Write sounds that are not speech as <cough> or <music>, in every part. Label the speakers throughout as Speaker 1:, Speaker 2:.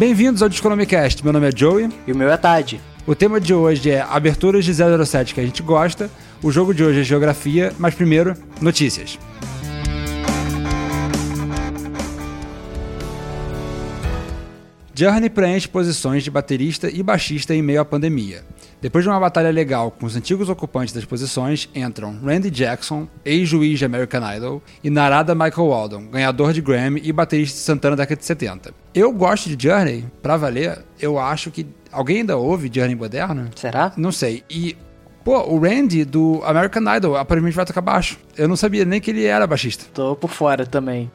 Speaker 1: Bem-vindos ao Disconomicast. Meu nome é Joey.
Speaker 2: E o meu é Tade.
Speaker 1: O tema de hoje é aberturas de 007 que a gente gosta. O jogo de hoje é geografia, mas primeiro, notícias. Journey preenche posições de baterista e baixista em meio à pandemia. Depois de uma batalha legal com os antigos ocupantes das posições, entram Randy Jackson, ex-juiz de American Idol, e Narada Michael Walden, ganhador de Grammy e baterista de Santana da década de 70. Eu gosto de Journey, pra valer, eu acho que... Alguém ainda ouve Journey moderno?
Speaker 2: Será?
Speaker 1: Não sei. E Pô, o Randy do American Idol aparentemente vai tocar baixo. Eu não sabia nem que ele era baixista.
Speaker 2: Tô por fora também.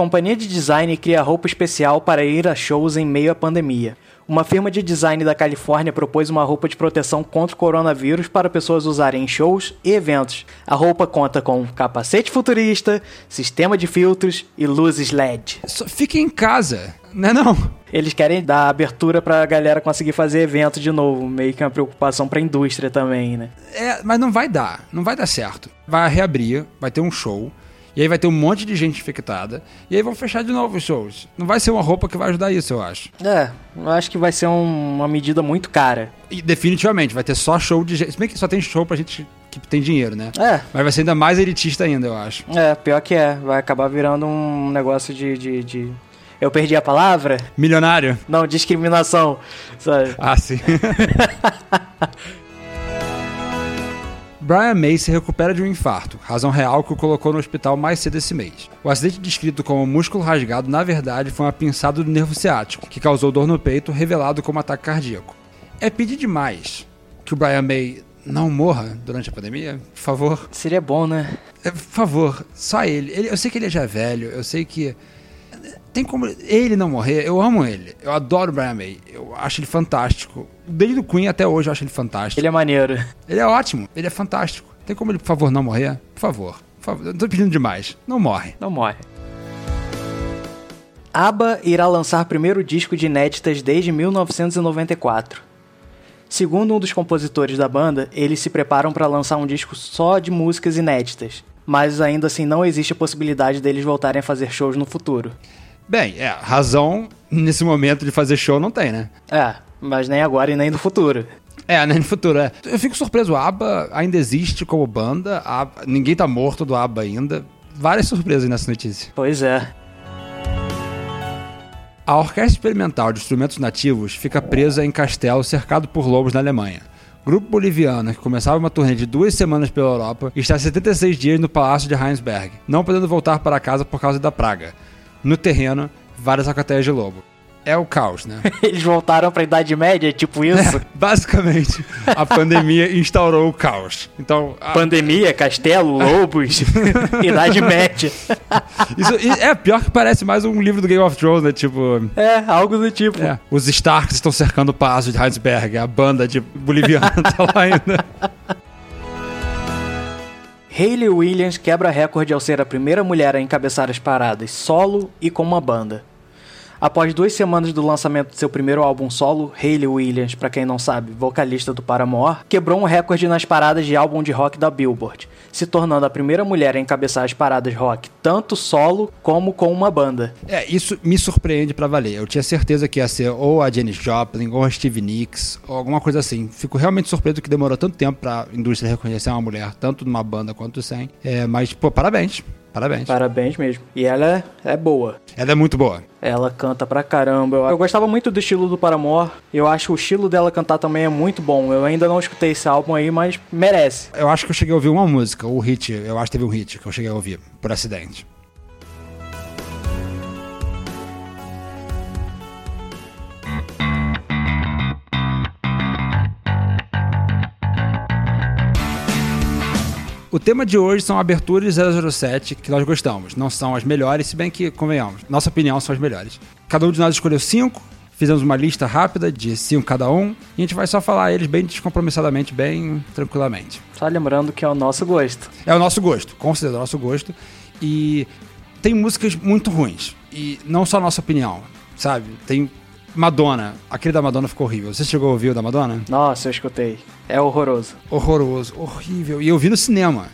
Speaker 2: Companhia de design cria roupa especial para ir a shows em meio à pandemia. Uma firma de design da Califórnia propôs uma roupa de proteção contra o coronavírus para pessoas usarem em shows e eventos. A roupa conta com capacete futurista, sistema de filtros e luzes LED.
Speaker 1: Só fique em casa, né não?
Speaker 2: Eles querem dar abertura pra galera conseguir fazer evento de novo, meio que uma preocupação pra indústria também, né?
Speaker 1: É, mas não vai dar, não vai dar certo. Vai reabrir, vai ter um show, e aí vai ter um monte de gente infectada. E aí vão fechar de novo os shows. Não vai ser uma roupa que vai ajudar isso, eu acho.
Speaker 2: É, eu acho que vai ser um, uma medida muito cara.
Speaker 1: E definitivamente, vai ter só show de gente. Se bem que só tem show pra gente que tem dinheiro, né?
Speaker 2: É.
Speaker 1: Mas vai ser ainda mais elitista ainda, eu acho.
Speaker 2: É, pior que é. Vai acabar virando um negócio de. de, de... Eu perdi a palavra?
Speaker 1: Milionário?
Speaker 2: Não, discriminação. Sabe?
Speaker 1: Ah, sim. <laughs> Brian May se recupera de um infarto, razão real que o colocou no hospital mais cedo esse mês. O acidente descrito como músculo rasgado, na verdade, foi uma pinçada do nervo ciático, que causou dor no peito, revelado como ataque cardíaco. É pedir demais que o Brian May não morra durante a pandemia? Por favor.
Speaker 2: Seria bom, né?
Speaker 1: É, por favor, só ele. ele. Eu sei que ele é já velho, eu sei que tem como ele não morrer. Eu amo ele. Eu adoro o Brian May. Eu acho ele fantástico. Desde o Queen até hoje eu acho ele fantástico.
Speaker 2: Ele é maneiro.
Speaker 1: Ele é ótimo. Ele é fantástico. Tem como ele, por favor, não morrer? Por favor. Por favor. Eu tô pedindo demais. Não morre.
Speaker 2: Não morre. ABBA irá lançar primeiro disco de inéditas desde 1994. Segundo um dos compositores da banda, eles se preparam para lançar um disco só de músicas inéditas, mas ainda assim não existe a possibilidade deles voltarem a fazer shows no futuro.
Speaker 1: Bem, é, razão nesse momento de fazer show não tem, né?
Speaker 2: É, mas nem agora e nem no futuro.
Speaker 1: É, nem no futuro, é. Eu fico surpreso, o ABBA ainda existe como banda, ABBA, ninguém tá morto do ABBA ainda. Várias surpresas nessa notícia.
Speaker 2: Pois é.
Speaker 1: A Orquestra Experimental de Instrumentos Nativos fica presa em castelo cercado por lobos na Alemanha. Grupo boliviano que começava uma turnê de duas semanas pela Europa está 76 dias no Palácio de Heinsberg, não podendo voltar para casa por causa da praga no terreno várias alcateias de lobo. É o caos, né? <laughs>
Speaker 2: Eles voltaram para a Idade Média, tipo isso? É,
Speaker 1: basicamente, a pandemia <laughs> instaurou o caos. Então, a...
Speaker 2: pandemia, castelo, lobos, <laughs> Idade Média. <laughs>
Speaker 1: Isso é pior que parece mais um livro do Game of Thrones, né? Tipo,
Speaker 2: é, algo do tipo. É.
Speaker 1: Os Starks estão cercando o palácio de Heinsberg, a banda de boliviana tá lá ainda. <laughs>
Speaker 2: Hayley Williams quebra recorde ao ser a primeira mulher a encabeçar as paradas solo e com uma banda. Após duas semanas do lançamento de seu primeiro álbum solo, Hayley Williams, para quem não sabe, vocalista do Paramore, quebrou um recorde nas paradas de álbum de rock da Billboard, se tornando a primeira mulher a encabeçar as paradas rock tanto solo como com uma banda.
Speaker 1: É, isso me surpreende para valer. Eu tinha certeza que ia ser ou a Janis Joplin ou a Stevie Nicks ou alguma coisa assim. Fico realmente surpreso que demorou tanto tempo para a indústria reconhecer uma mulher, tanto numa banda quanto sem. É, mas, pô, parabéns. Parabéns.
Speaker 2: Parabéns mesmo. E ela é, é boa.
Speaker 1: Ela é muito boa.
Speaker 2: Ela canta pra caramba. Eu, eu, gostava muito do estilo do Paramore. Eu acho o estilo dela cantar também é muito bom. Eu ainda não escutei esse álbum aí, mas merece.
Speaker 1: Eu acho que eu cheguei a ouvir uma música, o hit. Eu acho que teve um hit que eu cheguei a ouvir, por acidente. O tema de hoje são aberturas 007 que nós gostamos. Não são as melhores, se bem que, convenhamos, nossa opinião são as melhores. Cada um de nós escolheu cinco, fizemos uma lista rápida de cinco cada um, e a gente vai só falar eles bem descompromissadamente, bem tranquilamente.
Speaker 2: Só lembrando que é o nosso gosto.
Speaker 1: É o nosso gosto, com certeza é o nosso gosto. E tem músicas muito ruins. E não só a nossa opinião, sabe? Tem Madonna. Aquele da Madonna ficou horrível. Você chegou a ouvir o da Madonna?
Speaker 2: Nossa, eu escutei. É horroroso.
Speaker 1: Horroroso, horrível. E eu vi no cinema.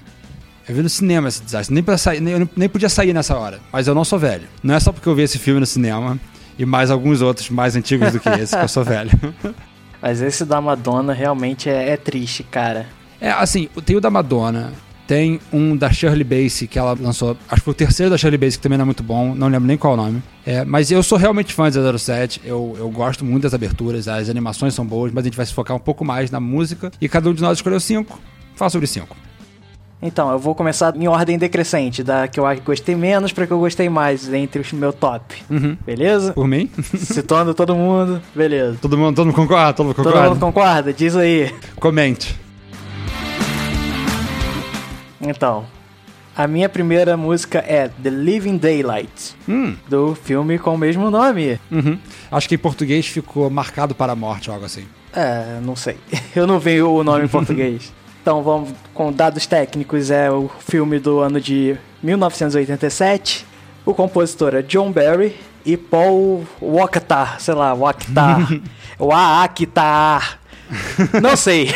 Speaker 1: Eu vi no cinema esse desastre. Nem, pra sair, nem, eu nem podia sair nessa hora. Mas eu não sou velho. Não é só porque eu vi esse filme no cinema e mais alguns outros mais antigos do que esse que eu sou velho. <laughs>
Speaker 2: Mas esse da Madonna realmente é, é triste, cara.
Speaker 1: É, assim, tem o da Madonna, tem um da Shirley Bassey que ela lançou, acho que foi o terceiro da Shirley Bassey, que também não é muito bom, não lembro nem qual o nome. É, mas eu sou realmente fã de 007, eu, eu gosto muito das aberturas, as animações são boas, mas a gente vai se focar um pouco mais na música e cada um de nós escolheu cinco. Fala sobre cinco.
Speaker 2: Então, eu vou começar em ordem decrescente, da que eu gostei menos para que eu gostei mais, entre o meu top.
Speaker 1: Uhum.
Speaker 2: Beleza?
Speaker 1: Por mim? <laughs>
Speaker 2: Citando todo mundo, beleza.
Speaker 1: todo mundo, todo mundo concorda? Todo mundo concorda?
Speaker 2: Todo mundo concorda? Diz aí.
Speaker 1: Comente.
Speaker 2: Então, a minha primeira música é The Living Daylight,
Speaker 1: Hum,
Speaker 2: do filme com o mesmo nome.
Speaker 1: uhum. Acho que em português ficou marcado para a morte, algo assim.
Speaker 2: É, não sei. <laughs> Eu não vi o nome em português. <laughs> Então vamos com dados técnicos, é o filme do ano de 1987. O compositor é John Barry e Paul Wakhtar, sei lá, Wakhtar. <laughs> Wakhtar. Não sei.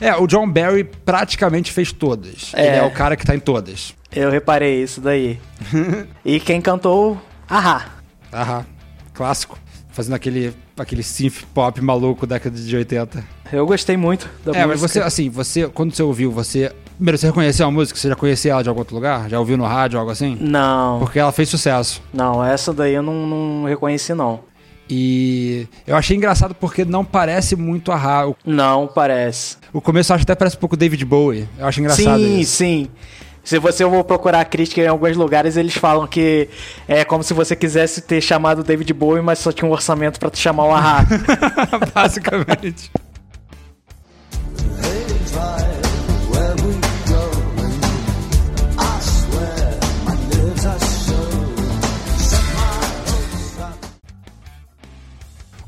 Speaker 1: É, o John Barry praticamente fez todas.
Speaker 2: É.
Speaker 1: Ele é o cara que tá em todas.
Speaker 2: Eu reparei isso daí. <laughs> E quem cantou? Ahá.
Speaker 1: Aham. Clássico. Fazendo aquele, aquele synth pop maluco da década de 80.
Speaker 2: Eu gostei muito da
Speaker 1: é, mas
Speaker 2: música.
Speaker 1: você, assim, você, quando você ouviu, você. Primeiro, você reconheceu a música? Você já conhecia ela de algum outro lugar? Já ouviu no rádio, algo assim?
Speaker 2: Não,
Speaker 1: Porque ela fez sucesso.
Speaker 2: não, essa daí eu não, não reconheci não.
Speaker 1: E eu achei engraçado porque não parece muito a Ra.
Speaker 2: Não parece.
Speaker 1: o começo eu acho até parece um pouco David Bowie. Eu acho engraçado
Speaker 2: sim,
Speaker 1: isso.
Speaker 2: sim. Se você eu vou procurar crítica em alguns lugares, eles falam que é como se você quisesse ter chamado David Bowie, mas só tinha um orçamento pra te chamar o Ahá. <laughs>
Speaker 1: Basicamente.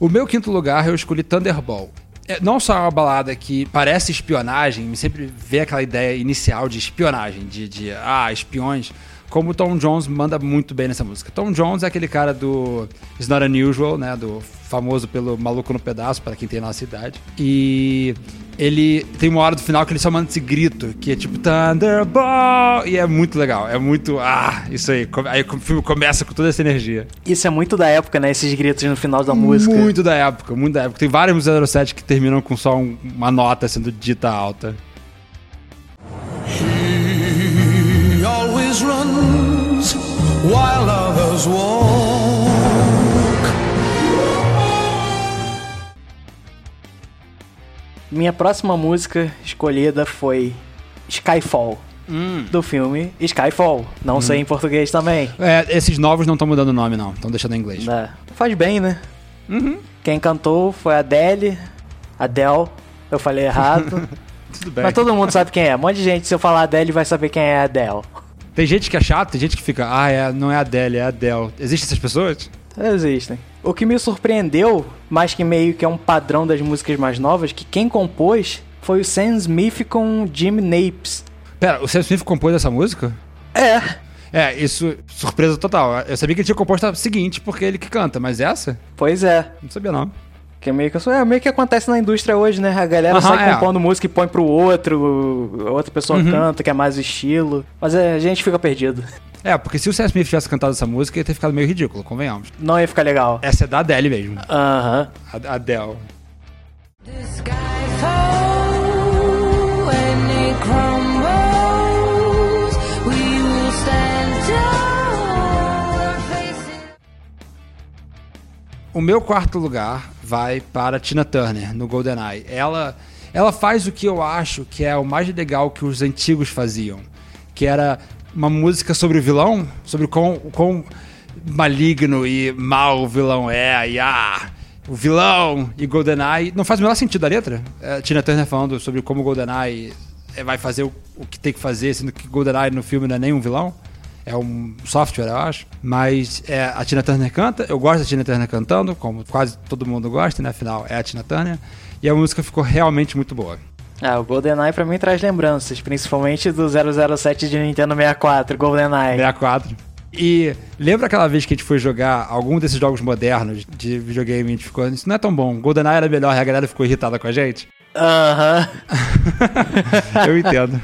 Speaker 1: O meu quinto lugar eu escolhi Thunderball. É, não só é uma balada que parece espionagem, me sempre vê aquela ideia inicial de espionagem, de, de ah, espiões, como Tom Jones manda muito bem nessa música. Tom Jones é aquele cara do It's Not Unusual, né, do famoso pelo Maluco no Pedaço, para quem tem nossa idade. E ele tem uma hora do final que ele só manda esse grito, que é tipo Thunderball, e é muito legal, é muito, ah, isso aí. Aí o filme começa com toda essa energia.
Speaker 2: Isso é muito da época, né? Esses gritos no final da música.
Speaker 1: Muito da época, muito da época. Tem vários músicas 07 que terminam com só um- uma nota sendo dita alta.
Speaker 3: He always runs while others walk.
Speaker 2: Minha próxima música escolhida foi Skyfall, do filme Skyfall. Não sei em português também.
Speaker 1: É, esses novos não estão mudando o nome, não. Estão deixando em inglês.
Speaker 2: É, Faz bem, né?
Speaker 1: Uhum.
Speaker 2: Quem cantou foi a Adele. Adele. Eu falei errado. <laughs>
Speaker 1: Tudo bem.
Speaker 2: Mas todo mundo sabe quem é. Um monte de gente, se eu falar Adele, vai saber quem é a Adele.
Speaker 1: Tem gente que é chato, tem gente que fica, ah, é, não é a Adele, é a Adele. Existem essas pessoas?
Speaker 2: Existem. O que me surpreendeu, mais que meio que é um padrão das músicas mais novas, que quem compôs foi o Sam Smith com Jim Napes.
Speaker 1: Pera, o Sam Smith compôs essa música?
Speaker 2: É.
Speaker 1: É, isso, surpresa total. Eu sabia que ele tinha composto a seguinte, porque ele que canta, mas essa?
Speaker 2: Pois é.
Speaker 1: Não sabia não.
Speaker 2: Que é meio que, é meio que acontece na indústria hoje, né? A galera
Speaker 1: Aham,
Speaker 2: sai
Speaker 1: é.
Speaker 2: compondo música e põe pro outro, outra pessoa
Speaker 1: Uhum.
Speaker 2: canta, que é mais estilo. Mas é, a gente fica perdido.
Speaker 1: É, porque se o Sam Smith tivesse cantado essa música, ia ter ficado meio ridículo, convenhamos.
Speaker 2: Não ia ficar legal.
Speaker 1: Essa é da Adele mesmo.
Speaker 2: Aham.
Speaker 1: A a Adele. O meu quarto lugar vai para Tina Turner, no GoldenEye. Ela, ela faz o que eu acho que é o mais legal que os antigos faziam. Que era uma música sobre o vilão, sobre o quão, quão maligno e mal o vilão é. E ah, o vilão e GoldenEye. Não faz o menor sentido a letra. É, Tina Turner falando sobre como o GoldenEye é, vai fazer o, o que tem que fazer, sendo que GoldenEye no filme não é nem um vilão. É um software, eu acho. Mas é, a Tina Turner canta. Eu gosto da Tina Turner cantando, como quase todo mundo gosta, né? Afinal, é a Tina Turner. E a música ficou realmente muito boa.
Speaker 2: Ah, o GoldenEye pra mim traz lembranças, principalmente do 007 de Nintendo 64, GoldenEye.
Speaker 1: 64. E lembra aquela vez que a gente foi jogar algum desses jogos modernos de videogame e a gente ficou, isso não é tão bom. GoldenEye era melhor e a galera ficou irritada com a gente?
Speaker 2: Aham. <laughs>
Speaker 1: Eu entendo.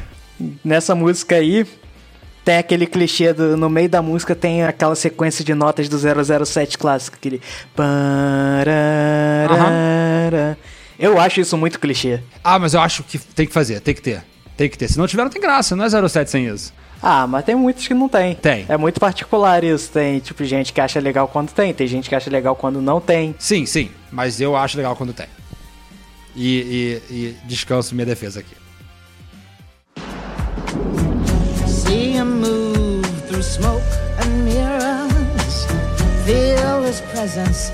Speaker 2: Nessa música aí, tem aquele clichê do, no meio da música tem aquela sequência de notas do 007 clássico, aquele pararara. Eu acho isso muito clichê.
Speaker 1: Ah, mas eu acho que tem que fazer, tem que ter. Tem que ter. Se não tiver, não tem graça. Não é 07 sem isso.
Speaker 2: Ah, mas tem muitos que não tem.
Speaker 1: Tem.
Speaker 2: É muito particular isso. Tem, tipo, gente que acha legal quando tem, tem gente que acha legal quando não tem.
Speaker 1: Sim, sim. Mas eu acho legal quando tem. E, e, e descanso minha defesa aqui.
Speaker 4: See him move through smoke and mirrors. Feel his presence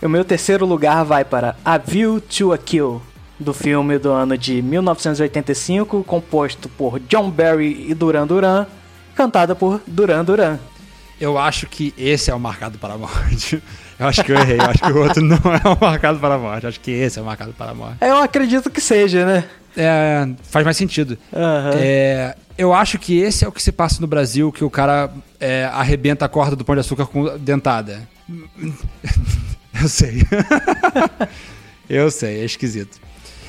Speaker 2: E o meu terceiro lugar vai para A View to a Kill, do filme do ano de 1985, composto por John Barry e Duran Duran, cantada por Duran Duran.
Speaker 1: Eu acho que esse é o marcado para a morte. Eu acho que eu errei. Eu acho que o outro não é o marcado para a morte. Eu acho que esse é o marcado para a morte.
Speaker 2: Eu acredito que seja, né?
Speaker 1: É, faz mais sentido.
Speaker 2: Aham.
Speaker 1: É, eu acho que esse é o que se passa no Brasil, que o cara é, arrebenta a corda do pão de açúcar com dentada. <laughs> Eu sei. <laughs> eu sei, é esquisito.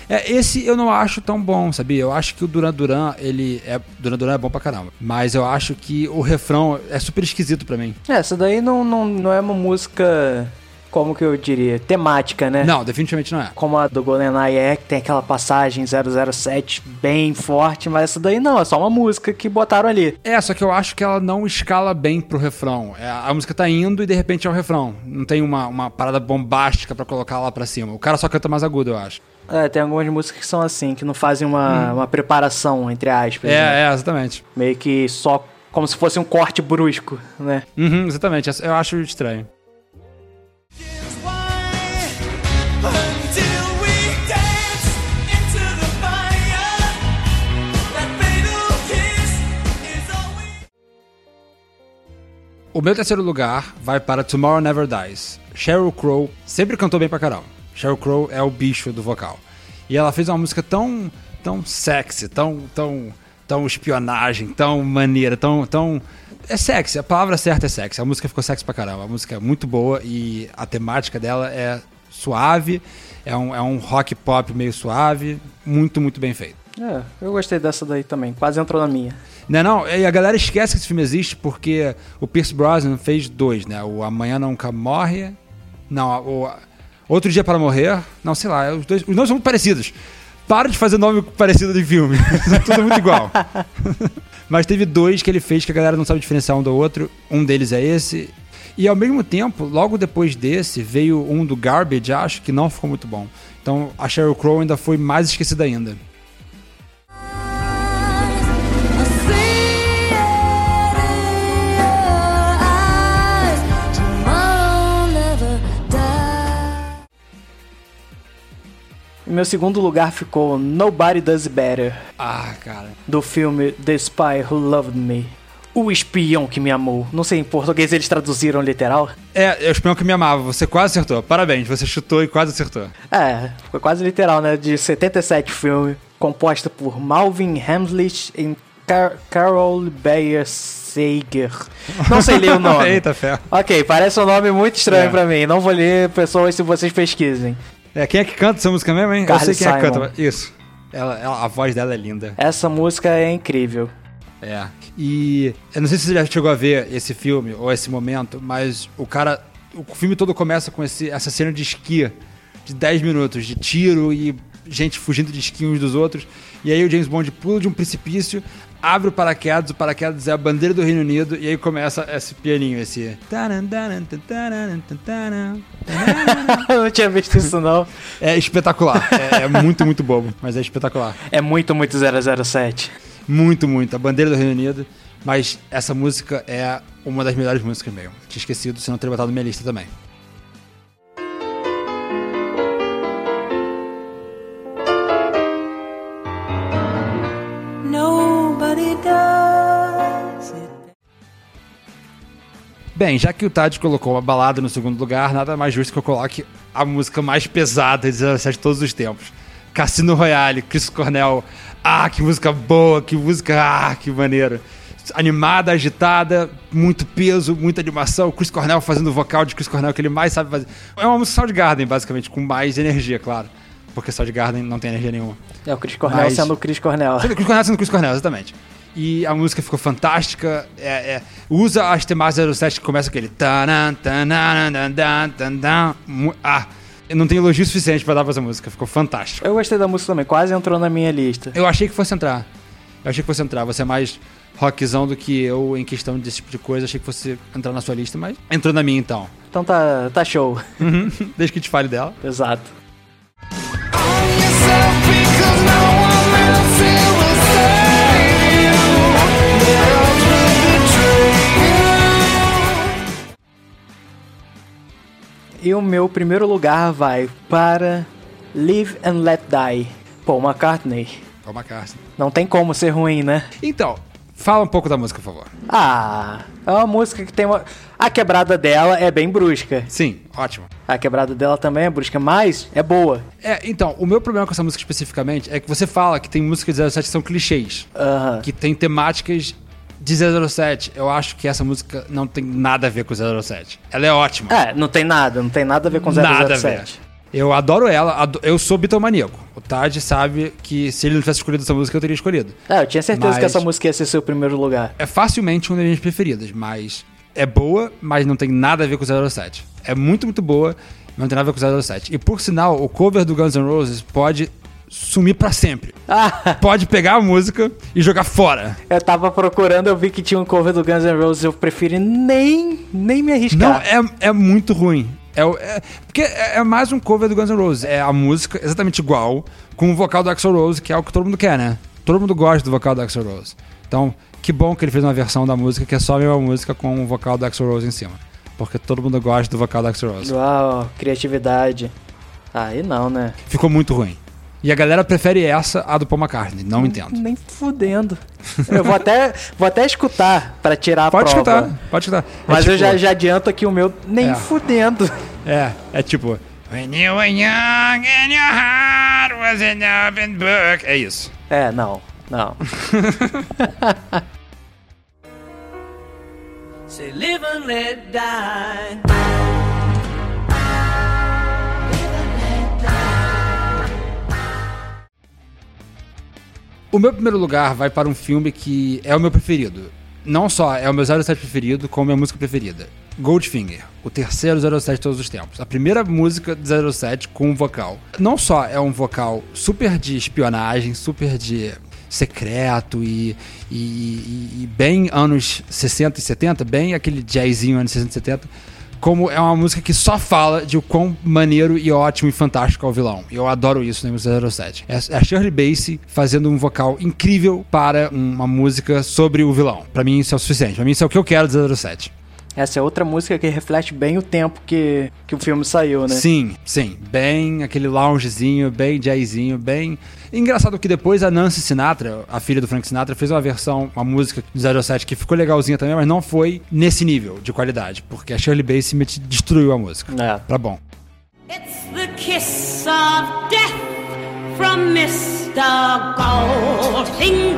Speaker 1: É, esse eu não acho tão bom, sabia? Eu acho que o Duran Duran, ele é. Duran Duran é bom pra caramba. Mas eu acho que o refrão é super esquisito pra mim.
Speaker 2: É, Essa daí não, não, não é uma música, como que eu diria, temática, né?
Speaker 1: Não, definitivamente não é.
Speaker 2: Como a do GoldenEye é, que tem aquela passagem 007 bem forte, mas essa daí não, é só uma música que botaram ali.
Speaker 1: É, só que eu acho que ela não escala bem pro refrão. É, a música tá indo e de repente é o refrão. Não tem uma, uma parada bombástica pra colocar lá pra cima. O cara só canta mais agudo, eu acho.
Speaker 2: É, tem algumas músicas que são assim, que não fazem uma, uma preparação, entre aspas. né?
Speaker 1: É, é, exatamente.
Speaker 2: Meio que só como se fosse um corte brusco, né?
Speaker 1: Uhum, exatamente. Eu acho estranho. O meu terceiro lugar vai para Tomorrow Never Dies. Sheryl Crow sempre cantou bem pra caramba. Sheryl Crow é o bicho do vocal. E ela fez uma música tão, tão sexy, tão, tão, tão espionagem, tão maneira, tão, tão... É sexy, a palavra certa é sexy. A música ficou sexy pra caramba. A música é muito boa e a temática dela é suave, é um, é um rock pop meio suave, muito, muito bem feito.
Speaker 2: É, eu gostei dessa daí também, quase entrou na minha.
Speaker 1: Não, não, e a galera esquece que esse filme existe porque o Pierce Brosnan fez dois, né? O Amanhã Nunca Morre. Não, o Outro Dia para Morrer. Não, sei lá, os dois, os nomes são muito parecidos. Para de fazer nome parecido de filme. <laughs> Tudo muito igual. <laughs> Mas teve dois que ele fez que a galera não sabe diferenciar um do outro. Um deles é esse. E ao mesmo tempo, logo depois desse, veio um do Garbage, acho, que não ficou muito bom. Então a Sheryl Crow ainda foi mais esquecida ainda.
Speaker 2: Em meu segundo lugar ficou Nobody Does Better,
Speaker 1: Ah, cara.
Speaker 2: do filme The Spy Who Loved Me. O espião que me amou. Não sei em português eles traduziram literal.
Speaker 1: É, é o espião que me amava. Você quase acertou. Parabéns, você chutou e quase acertou.
Speaker 2: É, foi quase literal, né? De 77 filme, composta por Malvin Hamlish e Car Carol Bayer Sager. Não sei ler o <laughs> nome.
Speaker 1: Eita, ferro.
Speaker 2: Ok, parece um nome muito estranho
Speaker 1: É.
Speaker 2: pra mim. Não vou ler pessoas se vocês pesquisem.
Speaker 1: É, quem é que canta essa música mesmo, hein?
Speaker 2: Carly
Speaker 1: Eu sei quem é que
Speaker 2: Simon.
Speaker 1: canta. Isso. Ela, ela- a voz dela é linda.
Speaker 2: Essa música é incrível.
Speaker 1: É. E eu não sei se você já chegou a ver esse filme ou esse momento, mas o cara. O filme todo começa com esse, essa cena de esqui de 10 minutos, de tiro e gente fugindo de esqui uns dos outros. E aí o James Bond pula de um precipício, abre o paraquedas, o paraquedas é a bandeira do Reino Unido, e aí começa esse pianinho, esse. <laughs>
Speaker 2: Eu não tinha visto isso não.
Speaker 1: É espetacular. <laughs> É, é muito, muito bobo, mas é espetacular.
Speaker 2: É muito, muito 007.
Speaker 1: Muito, muito. A bandeira do Reino Unido. Mas essa música é uma das melhores músicas mesmo. Tinha esquecido, se não teria botado na minha lista também. Bem, já que o Tade colocou uma balada no segundo lugar, nada mais justo que eu coloque a música mais pesada de 17 de todos os tempos. Cassino Royale, Chris Cornell. Ah, que música boa, que música, ah, que maneiro. Animada, agitada, muito peso, muita animação. Chris Cornell fazendo o vocal de Chris Cornell que ele mais sabe fazer. É uma música Soundgarden, basicamente, com mais energia, claro. porque Soundgarden não tem energia nenhuma.
Speaker 2: É o Chris Cornell
Speaker 1: Mas-
Speaker 2: sendo o Chris Cornell.
Speaker 1: Sendo Chris Cornell sendo Chris Cornell, exatamente. E a música ficou fantástica. é- é, usa as temáticas 07 que começa aquele. Ah, eu não tenho elogio suficiente pra dar pra essa música. Ficou fantástico.
Speaker 2: Eu gostei da música também, quase entrou na minha lista.
Speaker 1: Eu achei que fosse entrar. Eu achei que fosse entrar. Você é mais rockzão do que eu em questão desse tipo de coisa. Achei que fosse entrar na sua lista, mas entrou na minha então.
Speaker 2: Então tá, tá show.
Speaker 1: Uhum. <laughs> Desde que te fale dela.
Speaker 2: Exato. E o meu primeiro lugar vai para Live and Let Die, Paul McCartney.
Speaker 1: Paul McCartney.
Speaker 2: Não tem como ser ruim, né?
Speaker 1: Então, fala um pouco da música, por favor.
Speaker 2: Ah, é uma música que tem uma. A quebrada dela é bem brusca.
Speaker 1: Sim, ótimo.
Speaker 2: A quebrada dela também é brusca, mas é boa.
Speaker 1: É, então, o meu problema com essa música especificamente é que você fala que tem músicas de 07 que são clichês.
Speaker 2: Aham.
Speaker 1: que tem temáticas de 007. Eu acho que essa música não tem nada a ver com 007. Ela é ótima.
Speaker 2: É, não tem nada, não tem nada a ver com 007.
Speaker 1: Nada a ver. Eu adoro ela, ado- eu sou bitomaníaco. O Tad sabe que se ele não tivesse escolhido essa música, eu teria escolhido.
Speaker 2: É, eu tinha certeza
Speaker 1: Mas-
Speaker 2: que essa música ia ser seu primeiro lugar.
Speaker 1: É facilmente uma das minhas preferidas, mas é boa, mas não tem nada a ver com 07. É muito, muito boa, mas não tem nada a ver com 07. E por sinal, o cover do Guns N' Roses pode sumir pra sempre.
Speaker 2: Ah, <laughs>
Speaker 1: Pode pegar a música e jogar fora.
Speaker 2: eu tava procurando, eu vi que tinha um cover do Guns N' Roses, eu preferi nem, nem me
Speaker 1: Não,
Speaker 2: arriscar.
Speaker 1: é, é muito ruim. É, é- porque é, é mais um cover do Guns N' Roses. É a música exatamente igual, com o vocal do Axl Rose, que é o que todo mundo quer, né? Todo mundo gosta do vocal do Axl Rose. Então, que bom que ele fez uma versão da música que é só a mesma música com o vocal do Axl Rose em cima. Porque todo mundo gosta do vocal do Axl Rose.
Speaker 2: Uau, criatividade. Aí não, né?
Speaker 1: Ficou muito ruim. E a galera prefere essa à do Paul McCartney. Não entendo.
Speaker 2: Nem fudendo. Eu vou até, vou até escutar pra tirar a
Speaker 1: Pode
Speaker 2: prova.
Speaker 1: escutar, pode escutar. É
Speaker 2: Mas eu
Speaker 1: tipo-
Speaker 2: já, já adianto aqui o meu nem
Speaker 1: É.
Speaker 2: fudendo.
Speaker 1: É, é tipo. When you were young and your heart was an open book. É isso.
Speaker 2: É, não, não. <laughs>
Speaker 3: Say live and let die.
Speaker 1: O meu primeiro lugar vai para um filme que é o meu preferido. Não só é o meu 07 preferido, como minha música preferida. Goldfinger, o terceiro 07 de todos os tempos. A primeira música de 07 com um vocal. Não só é um vocal super de espionagem, super de secreto e, e, e- e bem anos 60 e 70, bem aquele jazzinho anos 60 e 70, como é uma música que só fala de o quão maneiro e ótimo e fantástico é o vilão. E eu adoro isso no música 07. É é a Shirley Bassey fazendo um vocal incrível para uma música sobre o vilão. Pra mim isso é o suficiente. Pra mim isso é o que eu quero de 07.
Speaker 2: Essa é outra música que reflete bem o tempo que, que o filme saiu, né?
Speaker 1: Sim, sim. Bem aquele loungezinho, bem jazzinho, bem... Engraçado que depois a Nancy Sinatra, a filha do Frank Sinatra, fez uma versão, uma música do 07 que ficou legalzinha também, mas não foi nesse nível de qualidade, porque a Shirley Bassey destruiu a música.
Speaker 2: É.
Speaker 1: Pra bom.
Speaker 5: It's the kiss of death from Mr. Goldfinger.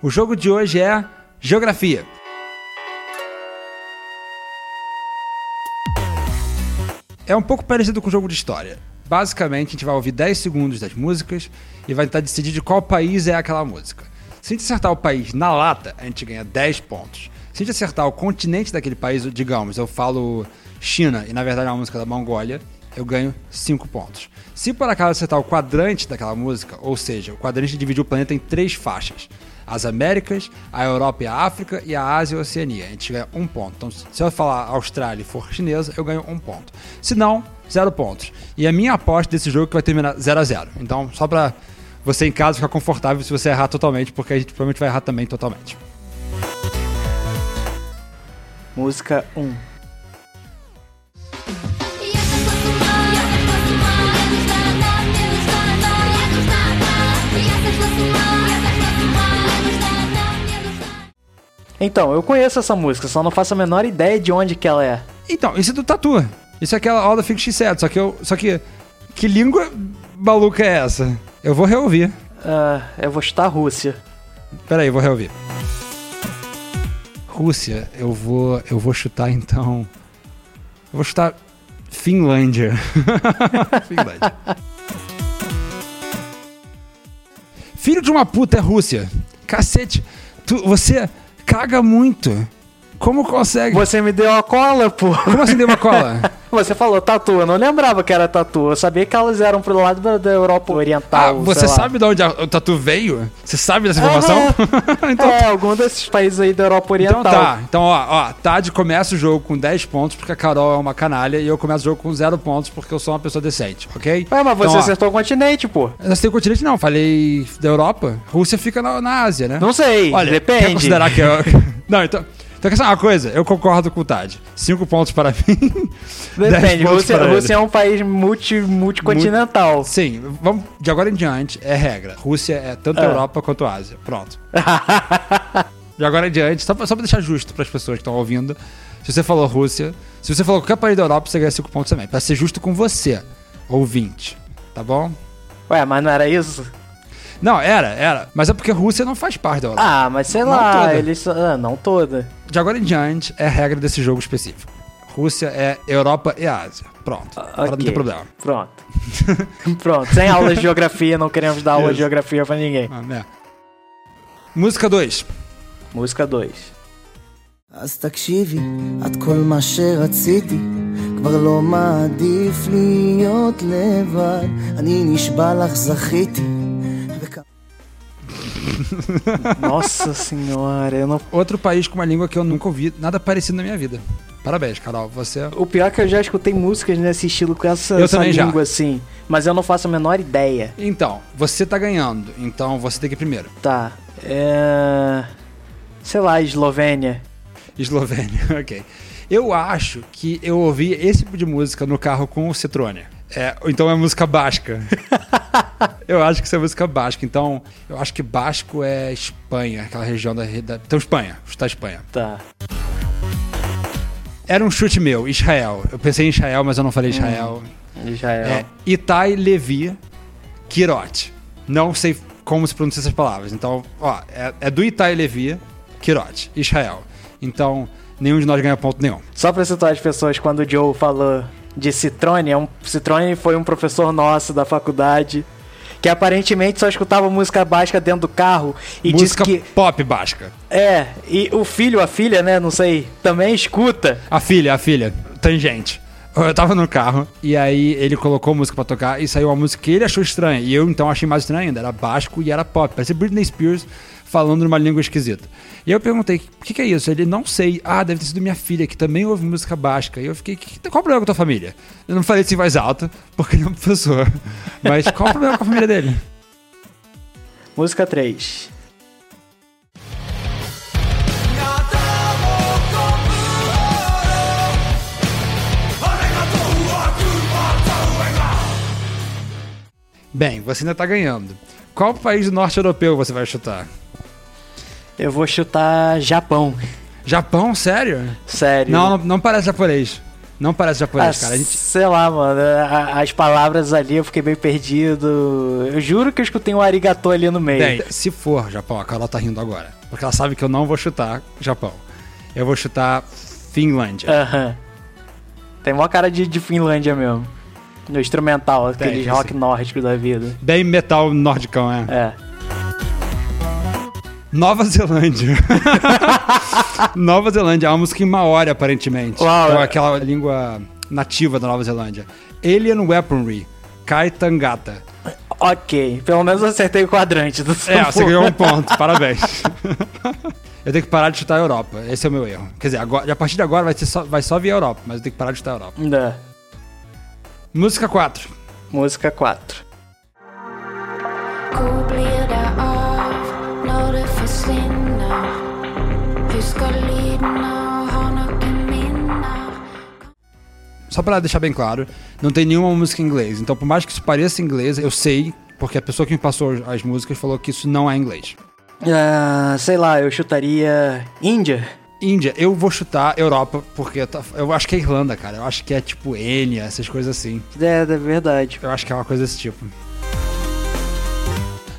Speaker 1: O jogo de hoje é Geografia. É um pouco parecido com o jogo de história. Basicamente, a gente vai ouvir 10 segundos das músicas e vai tentar decidir de qual país é aquela música. Se a gente acertar o país na lata, a gente ganha 10 pontos. Se a gente acertar o continente daquele país, digamos, eu falo China e na verdade é uma música da Mongólia, eu ganho 5 pontos. Se por acaso acertar o quadrante daquela música, ou seja, o quadrante divide o planeta em três faixas: as Américas, a Europa e a África e a Ásia e a Oceania. A gente ganha um ponto. Então, se eu falar Austrália e for chinesa, eu ganho um ponto. Se não, zero pontos. E a minha aposta desse jogo é que vai terminar 0 a 0 Então, só pra você em casa ficar confortável se você errar totalmente, porque a gente provavelmente vai errar também totalmente.
Speaker 2: Música 1. Então, eu conheço essa música, só não faço a menor ideia de onde que ela é.
Speaker 1: Então, isso é do Tatu. Isso é aquela All the Things She Said, só que eu. Só que. Que língua maluca é essa? Eu vou reouvir.
Speaker 2: Ah, eu vou chutar Rússia.
Speaker 1: Pera aí, eu vou reouvir. Rússia, eu vou, eu vou chutar então. Eu vou chutar Finlândia. <laughs> Finlândia. Filho de uma puta é Rússia. Cacete, tu, você caga muito. Como consegue?
Speaker 2: Você me deu a cola, pô.
Speaker 1: Como assim deu uma cola? <laughs>
Speaker 2: Você falou tatu, eu não lembrava que era tatu. Eu sabia que elas eram pro lado da, Europa
Speaker 1: Ah,
Speaker 2: Oriental.
Speaker 1: você
Speaker 2: sei lá.
Speaker 1: sabe de onde a- o tatu veio? Você sabe dessa informação? <laughs> então,
Speaker 2: É, algum desses países aí da Europa Oriental.
Speaker 1: então tá. Então, ó, ó, Tad começa o jogo com 10 pontos porque a Carol é uma canalha e eu começo o jogo com 0 pontos porque eu sou uma pessoa decente, ok?
Speaker 2: Ué, mas você
Speaker 1: Então, ó,
Speaker 2: acertou o continente, pô.
Speaker 1: Eu não sei o continente, não. Falei da Europa. Rússia fica na, na Ásia, né?
Speaker 2: Não sei,
Speaker 1: Olha,
Speaker 2: depende.
Speaker 1: Quer considerar que eu... <laughs> Não, então... Então, quer saber uma coisa? Eu concordo com o Tad. 5 pontos para <laughs> mim. 10
Speaker 2: Depende,
Speaker 1: para ele.
Speaker 2: Rússia é um país multi, multicontinental.
Speaker 1: Sim, vamos... De agora em diante, é regra. Rússia é tanto
Speaker 2: Ah.
Speaker 1: Europa quanto Ásia. Pronto. <laughs> De agora em diante, só pra, só pra deixar justo pras pessoas que estão ouvindo, se você falou Rússia, se você falou qualquer país da Europa, você ganha 5 pontos também. Pra ser justo com você, ouvinte. Tá bom?
Speaker 2: Ué, mas não era isso?
Speaker 1: Não, era, era. Mas é porque a Rússia não faz parte da Europa.
Speaker 2: Ah, mas sei
Speaker 1: Não
Speaker 2: lá,
Speaker 1: toda.
Speaker 2: eles. Ah, não toda
Speaker 1: De agora em diante, é a regra desse jogo específico. Rússia é Europa e Ásia. Pronto. Para não
Speaker 2: Ah, ok.
Speaker 1: ter problema.
Speaker 2: Pronto. <laughs> Pronto, sem aula de geografia, não queremos dar aula de geografia pra ninguém.
Speaker 1: Ah, né? Música 2.
Speaker 2: Música 2.
Speaker 4: אז תקשיבי, את כל מה שרציתי, כבר לא מעדיף להיות לבד, אני נשבע לך זכיתי.
Speaker 2: Nossa senhora, não.
Speaker 1: Outro país com uma língua que eu nunca ouvi nada parecido na minha vida. Parabéns, Carol. Você é
Speaker 2: O pior é que eu já escutei músicas nesse estilo com essa,
Speaker 1: Eu
Speaker 2: essa
Speaker 1: também já.
Speaker 2: língua assim. Mas eu não faço a menor ideia.
Speaker 1: Então, você tá ganhando, então você tem que ir primeiro.
Speaker 2: Tá. É. Sei lá, Eslovênia.
Speaker 1: Eslovênia, <laughs> ok. Eu acho que eu ouvi esse tipo de música no carro com o Citrone. É, então é música basca. <laughs> <laughs> eu acho que isso é música basca. Então, eu acho que basco é Espanha, aquela região da. da então, Espanha, chutar Espanha.
Speaker 2: Tá.
Speaker 1: Era um chute meu, Israel. Eu pensei em Israel, mas eu não falei Israel.
Speaker 2: Israel.
Speaker 1: É Itai Levi Kirot. Não sei como se pronuncia essas palavras. Então, ó, é, é do Itai Levi Kirot, Israel. Então, nenhum de nós ganha ponto nenhum.
Speaker 2: Só pra situar as pessoas, quando o Joe falou de Citrone, é um, Citrone foi um professor nosso da faculdade que aparentemente só escutava música básica dentro do carro e
Speaker 1: Música
Speaker 2: disse que
Speaker 1: pop basca.
Speaker 2: é, e o filho, a filha, né, não sei, também escuta.
Speaker 1: A filha, a filha, tangente. Eu tava no carro e aí ele colocou música pra tocar e saiu uma música que ele achou estranha. E eu então achei mais estranha ainda. Era basco e era pop. Parecia Britney Spears falando numa língua esquisita. E eu perguntei, o que, que é isso? Ele, não sei. Ah, deve ter sido minha filha, que também ouve música basca. E eu fiquei, que, qual o problema com a tua família? Eu não falei isso em voz alta, porque ele é um professor. <laughs> Mas qual o problema com a família dele?
Speaker 2: Música 3.
Speaker 1: Bem, você ainda tá ganhando. Qual país do norte europeu você vai chutar?
Speaker 2: Eu vou chutar Japão.
Speaker 1: Japão? Sério?
Speaker 2: Sério.
Speaker 1: Não, não, não parece japonês. Não parece
Speaker 2: Ah,
Speaker 1: japonês, cara. A gente...
Speaker 2: Sei lá, mano. As palavras ali eu fiquei bem perdido. Eu juro que eu escutei um arigatô ali no meio.
Speaker 1: Bem, se for Japão, a Carol tá rindo agora. Porque ela sabe que eu não vou chutar Japão. Eu vou chutar Finlândia.
Speaker 2: Aham. Tem mó cara de, de Finlândia mesmo. No instrumental, aqueles
Speaker 1: tem
Speaker 2: rock
Speaker 1: sim.
Speaker 2: nórdico da vida.
Speaker 1: Bem metal nordicão, é.
Speaker 2: É.
Speaker 1: Nova Zelândia. <laughs> Nova Zelândia, é uma música em Maori, aparentemente.
Speaker 2: Uau,
Speaker 1: Então,
Speaker 2: é.
Speaker 1: aquela língua nativa da Nova Zelândia. Alien Weaponry, Kai Tangata.
Speaker 2: Ok, pelo menos eu acertei o quadrante do
Speaker 1: É, você ganhou um <laughs> ponto, parabéns. <laughs> eu tenho que parar de chutar a Europa, esse é o meu erro. Quer dizer, agora, a partir de agora vai, ser só, vai só vir a Europa, mas eu tenho que parar de chutar a Europa.
Speaker 2: É.
Speaker 1: Música 4.
Speaker 2: Música 4.
Speaker 6: Hvor
Speaker 1: Só pra deixar bem claro, não tem nenhuma música em inglês. Então, por mais que isso pareça inglês, eu sei, porque a pessoa que me passou as músicas falou que isso não é inglês.
Speaker 2: Ah, sei lá, eu chutaria Índia.
Speaker 1: Índia, eu vou chutar Europa, porque tá- eu acho que é Irlanda, cara. Eu acho que é tipo Enya, essas coisas assim.
Speaker 2: É, é verdade.
Speaker 1: Eu acho que é uma coisa desse tipo.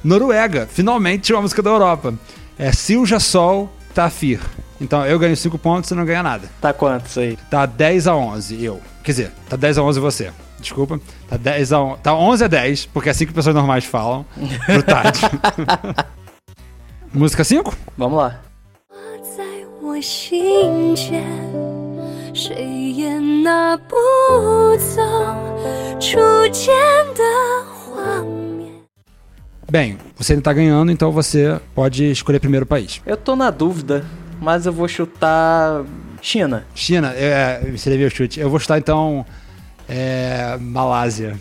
Speaker 1: Noruega, finalmente uma música da Europa. É Silja Sol Tafir. Então eu ganho 5 pontos, você não ganha nada.
Speaker 2: Tá quantos aí?
Speaker 1: Tá 10 a 11, eu. Quer dizer, tá 10 a 11 você. Desculpa. Tá 10 a 11, tá 11 a 10, porque é assim que pessoas normais falam. <laughs> Pro Tade. Música 5?
Speaker 2: Vamos lá.
Speaker 6: 在我心间，谁也拿不走初见的画面。
Speaker 1: Bem, você ainda tá ganhando, então você pode escolher primeiro o país.
Speaker 2: Eu tô na dúvida, mas eu vou chutar China.
Speaker 1: China, é, você deve o chute. Eu vou chutar então é, Malásia,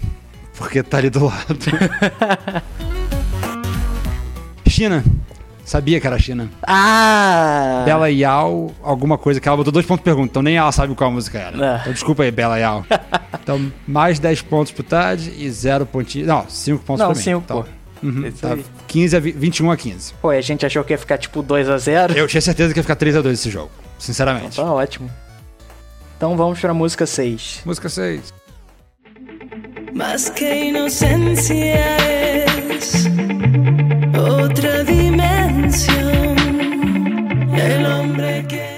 Speaker 1: porque tá ali do lado. <laughs> China. Sabia que era China.
Speaker 2: Ah!
Speaker 1: Bela Yao, alguma coisa que ela botou dois pontos de pergunta, então nem ela sabe qual música era.
Speaker 2: É.
Speaker 1: Então desculpa aí, Bela Yao. <laughs> então, mais 10 pontos pro Tad e 0 pontinhos. Não, 5 pontos
Speaker 2: Não,
Speaker 1: pra mim.
Speaker 2: cinco,
Speaker 1: então,
Speaker 2: pô.
Speaker 1: Uhum,
Speaker 2: Isso
Speaker 1: tá
Speaker 2: aí.
Speaker 1: 15 a vi- 21 a 15.
Speaker 2: Pô, a gente achou que ia ficar tipo 2x0.
Speaker 1: Eu tinha certeza que ia ficar 3 a 2 esse jogo, sinceramente.
Speaker 2: Tá ótimo. Então vamos pra música 6.
Speaker 1: Música 6.
Speaker 3: Más que inocencia es otra dimensión. El hombre que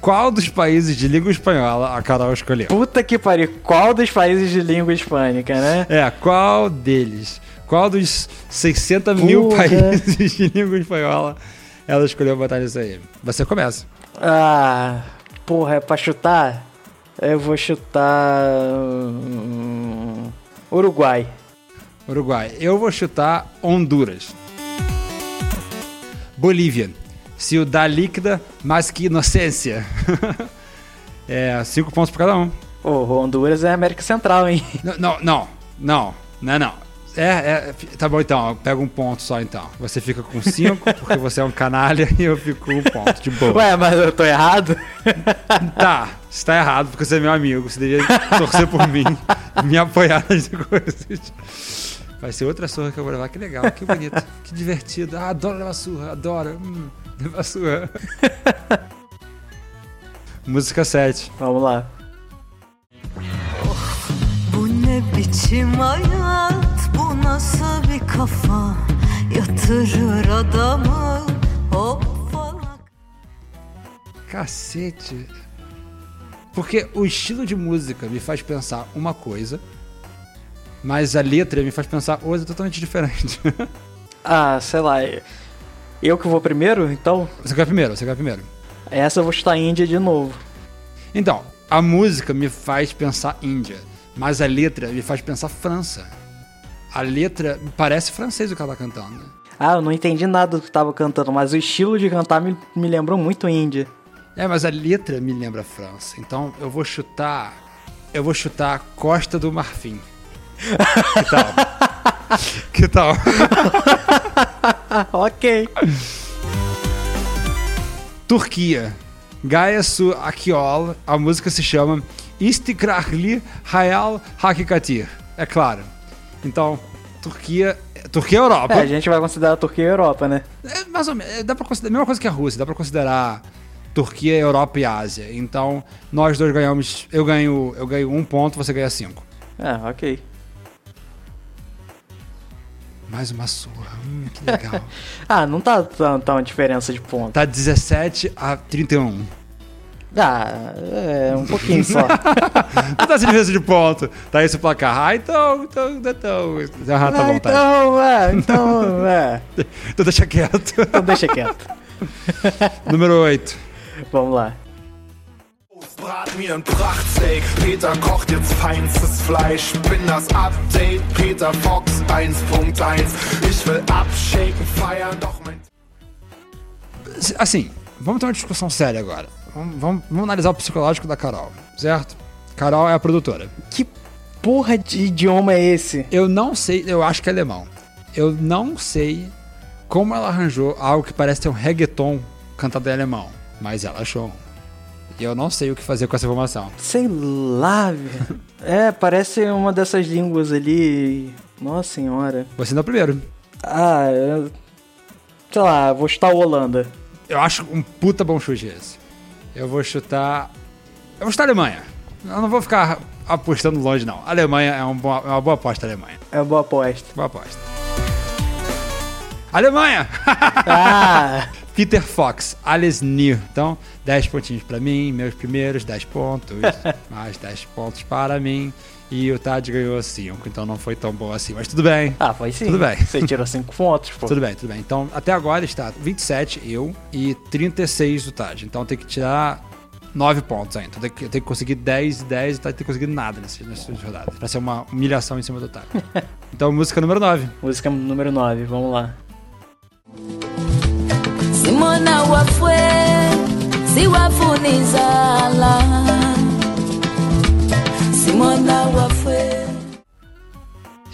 Speaker 1: Qual dos países de língua espanhola a Carol escolheu?
Speaker 2: Puta que pariu, qual dos países de língua hispânica, né?
Speaker 1: É, qual deles? Qual dos 600 mil países <laughs> de língua espanhola ela escolheu botar nisso aí? Você começa.
Speaker 2: Ah, porra, é pra chutar? Eu vou chutar. hum, Uruguai.
Speaker 1: Uruguai. Eu vou chutar Honduras. Bolívia. Ciudad líquida, mais que inocência. <laughs> é, cinco pontos pra cada um.
Speaker 2: Ô, Honduras é América Central, hein?
Speaker 1: Não, não, não, não, não, é não. É, é, tá bom então, pega um ponto só então. Você fica com cinco, <laughs> porque você é um canalha, e eu fico com um ponto, de boa.
Speaker 2: Ué, mas eu tô errado? <laughs>
Speaker 1: Tá, você tá errado, porque você é meu amigo. Você deveria torcer por mim, <laughs> me apoiar nas coisas. Vai ser outra surra que eu vou levar. Que legal, que bonito, que divertido. Ah, adoro levar surra, adoro. Hum, levar surra. Música 7.
Speaker 2: Vamos lá.
Speaker 7: Bu ne biçim nasıl bir kafa Yatırır adamı
Speaker 1: Cacete. Porque o estilo de música me faz pensar uma coisa, mas a letra me faz pensar outra totalmente diferente. <laughs>
Speaker 2: Ah, sei lá. Eu que vou primeiro, então.
Speaker 1: Você quer primeiro, você quer primeiro.
Speaker 2: Essa eu vou chutar Índia de novo.
Speaker 1: Então, a música me faz pensar Índia, mas a letra me faz pensar França. A letra parece francês o que ela tá cantando.
Speaker 2: Ah, eu não entendi nada do que tava cantando, mas o estilo de cantar me, me lembrou muito Índia.
Speaker 1: É, mas a letra me lembra França. Então eu vou chutar. Eu vou chutar Costa do Marfim. Que tal? <laughs> que tal? <laughs>
Speaker 2: Ok.
Speaker 1: Turquia. Gaia Su Akiol. A música se chama Istikrarli Hayal Hakikatir. É claro. Então, Turquia. Turquia é Europa.
Speaker 2: É, a gente vai considerar a Turquia e Europa, né?
Speaker 1: É mais ou menos. é, Dá pra considerar. A mesma coisa que a Rússia. Dá pra considerar Turquia, Europa e Ásia. Então, nós dois ganhamos. Eu ganho, eu ganho um ponto, você ganha cinco.
Speaker 2: É, ok.
Speaker 1: Mais uma surra. Hum, que legal. <laughs>
Speaker 2: Ah, não tá tão, tão diferença de ponto.
Speaker 1: tá 17 a 31.
Speaker 2: Ah, é um pouquinho só. <laughs>
Speaker 1: Não tá sem diferença de ponto. Tá esse o placar. Ah, então, então, então. Ah, tá
Speaker 2: Ah,
Speaker 1: bom, tá.
Speaker 2: então, é, então, é. <laughs>
Speaker 1: Então deixa quieto.
Speaker 2: Então deixa quieto. <laughs>
Speaker 1: Número 8.
Speaker 2: Vamos lá.
Speaker 8: Brat mir ein Prachtsteak, Peter kocht jetzt feinstes Fleisch. Bin das Update, Peter Fox 1.1. Ich will abshaken, feiern, doch mein.
Speaker 1: Assim, vamos ter uma discussão séria agora. Vamos, vamos- vamos analisar o psicológico da Carol, certo? Carol é a produtora.
Speaker 2: Que porra de idioma é esse?
Speaker 1: Eu não sei, eu acho que é alemão. Eu não sei como ela arranjou algo que parece ter um reggaeton cantado em alemão, mas ela achou. E eu não sei o que fazer com essa informação.
Speaker 2: Sei lá, velho. É, parece uma dessas línguas ali. Nossa senhora.
Speaker 1: Você não é o primeiro.
Speaker 2: Ah, eu... sei lá, vou chutar o Holanda.
Speaker 1: Eu acho um puta bom chute esse. Eu vou chutar. Eu vou chutar a Alemanha. Eu não vou ficar apostando longe, não. A Alemanha é, um bom- é uma boa aposta, Alemanha.
Speaker 2: É uma boa aposta.
Speaker 1: Boa aposta. Alemanha! <laughs>
Speaker 2: Ah,
Speaker 1: Peter Fox, Alice Near. Então, 10 pontinhos pra mim, meus primeiros 10 pontos, <laughs> mais 10 pontos para mim. E o Tad ganhou 5, então não foi tão bom assim, mas tudo bem.
Speaker 2: ah, foi sim.
Speaker 1: Tudo bem.
Speaker 2: Você tirou 5 pontos, pô.
Speaker 1: Tudo bem, tudo bem. Então, até agora está 27 eu e 36 o Tad. Então tem que tirar 9 pontos ainda. Então tem que, tem que conseguir 10 e 10 e o Tad tem que conseguir nada nesse, nessa rodada. Pra ser uma humilhação em cima do Tad. <laughs> Então, música número 9.
Speaker 2: Música número 9, vamos lá.
Speaker 6: simona wafwe siwafunizala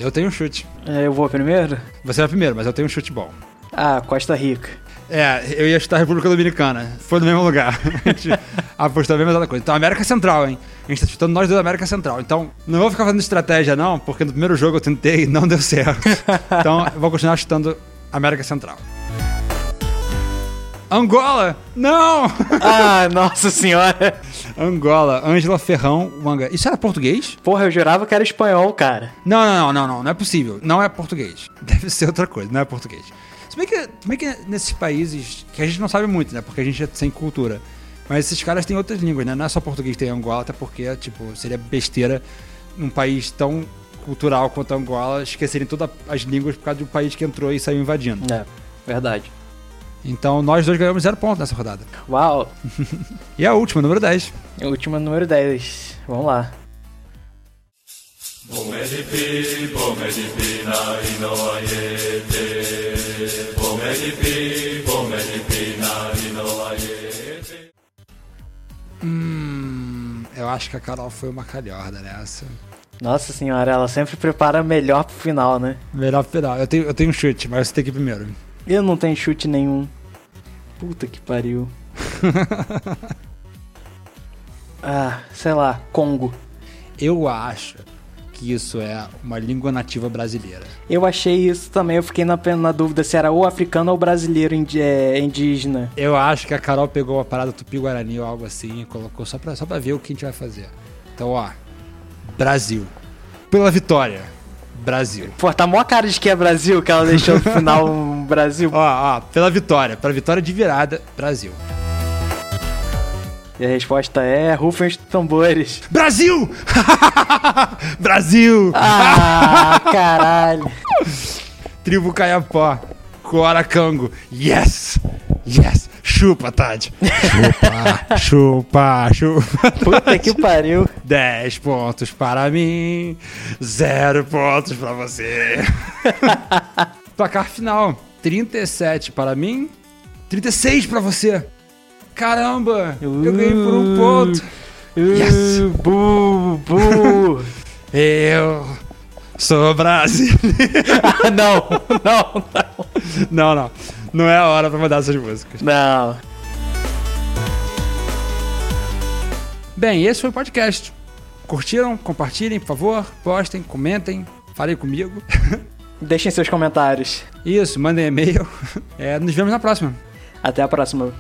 Speaker 1: Eu tenho um chute.
Speaker 2: É, Eu vou primeiro?
Speaker 1: Você vai primeiro, mas eu tenho um chute bom.
Speaker 2: Ah, Costa Rica.
Speaker 1: É, eu ia chutar a República Dominicana. Foi no mesmo lugar. <laughs> A gente apostou a mesma coisa. Então, América Central, hein? A gente tá chutando nós dois da América Central. Então, não vou ficar fazendo estratégia, não, porque no primeiro jogo eu tentei e não deu certo. <laughs> Então, eu vou continuar chutando América Central. Angola! Não! <laughs>
Speaker 2: Ah, nossa senhora.
Speaker 1: Angola, Ângela Ferrão Wanga. Isso era português?
Speaker 2: Porra, eu jurava que era espanhol, cara.
Speaker 1: Não, não, não, não, não, não é possível. Não é português. <laughs> Deve ser outra coisa, não é português. Se bem que, se bem que nesses países, que a gente não sabe muito, né? Porque a gente é sem cultura. Mas esses caras têm outras línguas, né? Não é só português tem Angola, até porque, tipo, seria besteira num país tão cultural quanto Angola esquecerem todas as línguas por causa de um país que entrou e saiu invadindo.
Speaker 2: É, verdade.
Speaker 1: Então nós dois ganhamos zero ponto nessa rodada.
Speaker 2: Uau. <laughs>
Speaker 1: E a última, número 10.
Speaker 2: Última número 10. Vamos lá.
Speaker 1: Hum, eu acho que a Carol foi uma calhorda nessa.
Speaker 2: Nossa senhora, ela sempre prepara melhor pro final, né?
Speaker 1: Melhor final. Eu tenho, eu tenho um chute, mas você tem que ir primeiro.
Speaker 2: Eu não tenho chute nenhum. Puta que pariu. <laughs> ah, sei lá, Congo.
Speaker 1: Eu acho que isso é uma língua nativa brasileira.
Speaker 2: Eu achei isso também, eu fiquei na, na dúvida se era ou africano ou brasileiro indi- é, indígena.
Speaker 1: Eu acho que a Carol pegou a parada tupi-guarani ou algo assim e colocou só pra, só pra ver o que a gente vai fazer. Então, ó, Brasil. Pela vitória, Brasil.
Speaker 2: Pô, tá mó cara de que é Brasil, que ela deixou no final um Brasil.
Speaker 1: Ó, ó, pela vitória, pela vitória de virada, Brasil.
Speaker 2: E a resposta é rufem os tambores.
Speaker 1: Brasil! <laughs> Brasil!
Speaker 2: Ah, <laughs> caralho.
Speaker 1: Tribo Caiapó, Cora Cango. Yes! Yes! Chupa, Tade. Chupa, chupa, chupa.
Speaker 2: Puta que pariu.
Speaker 1: 10 pontos para mim, 0 pontos para você. <laughs> Placar final: 37 para mim, 36 para você. Caramba, eu ganhei por um ponto. Yes.
Speaker 2: Uh, bu, bu. <laughs>
Speaker 1: Eu sou brasileiro.
Speaker 2: Ah, <laughs> não, não, não.
Speaker 1: Não, não. Não é a hora pra mandar essas músicas.
Speaker 2: Não.
Speaker 1: Bem, esse foi o podcast. Curtiram? Compartilhem, por favor. Postem, comentem. Falem comigo. <laughs>
Speaker 2: Deixem seus comentários.
Speaker 1: Isso, mandem e-mail. <laughs> É, nos vemos na próxima.
Speaker 2: Até a próxima.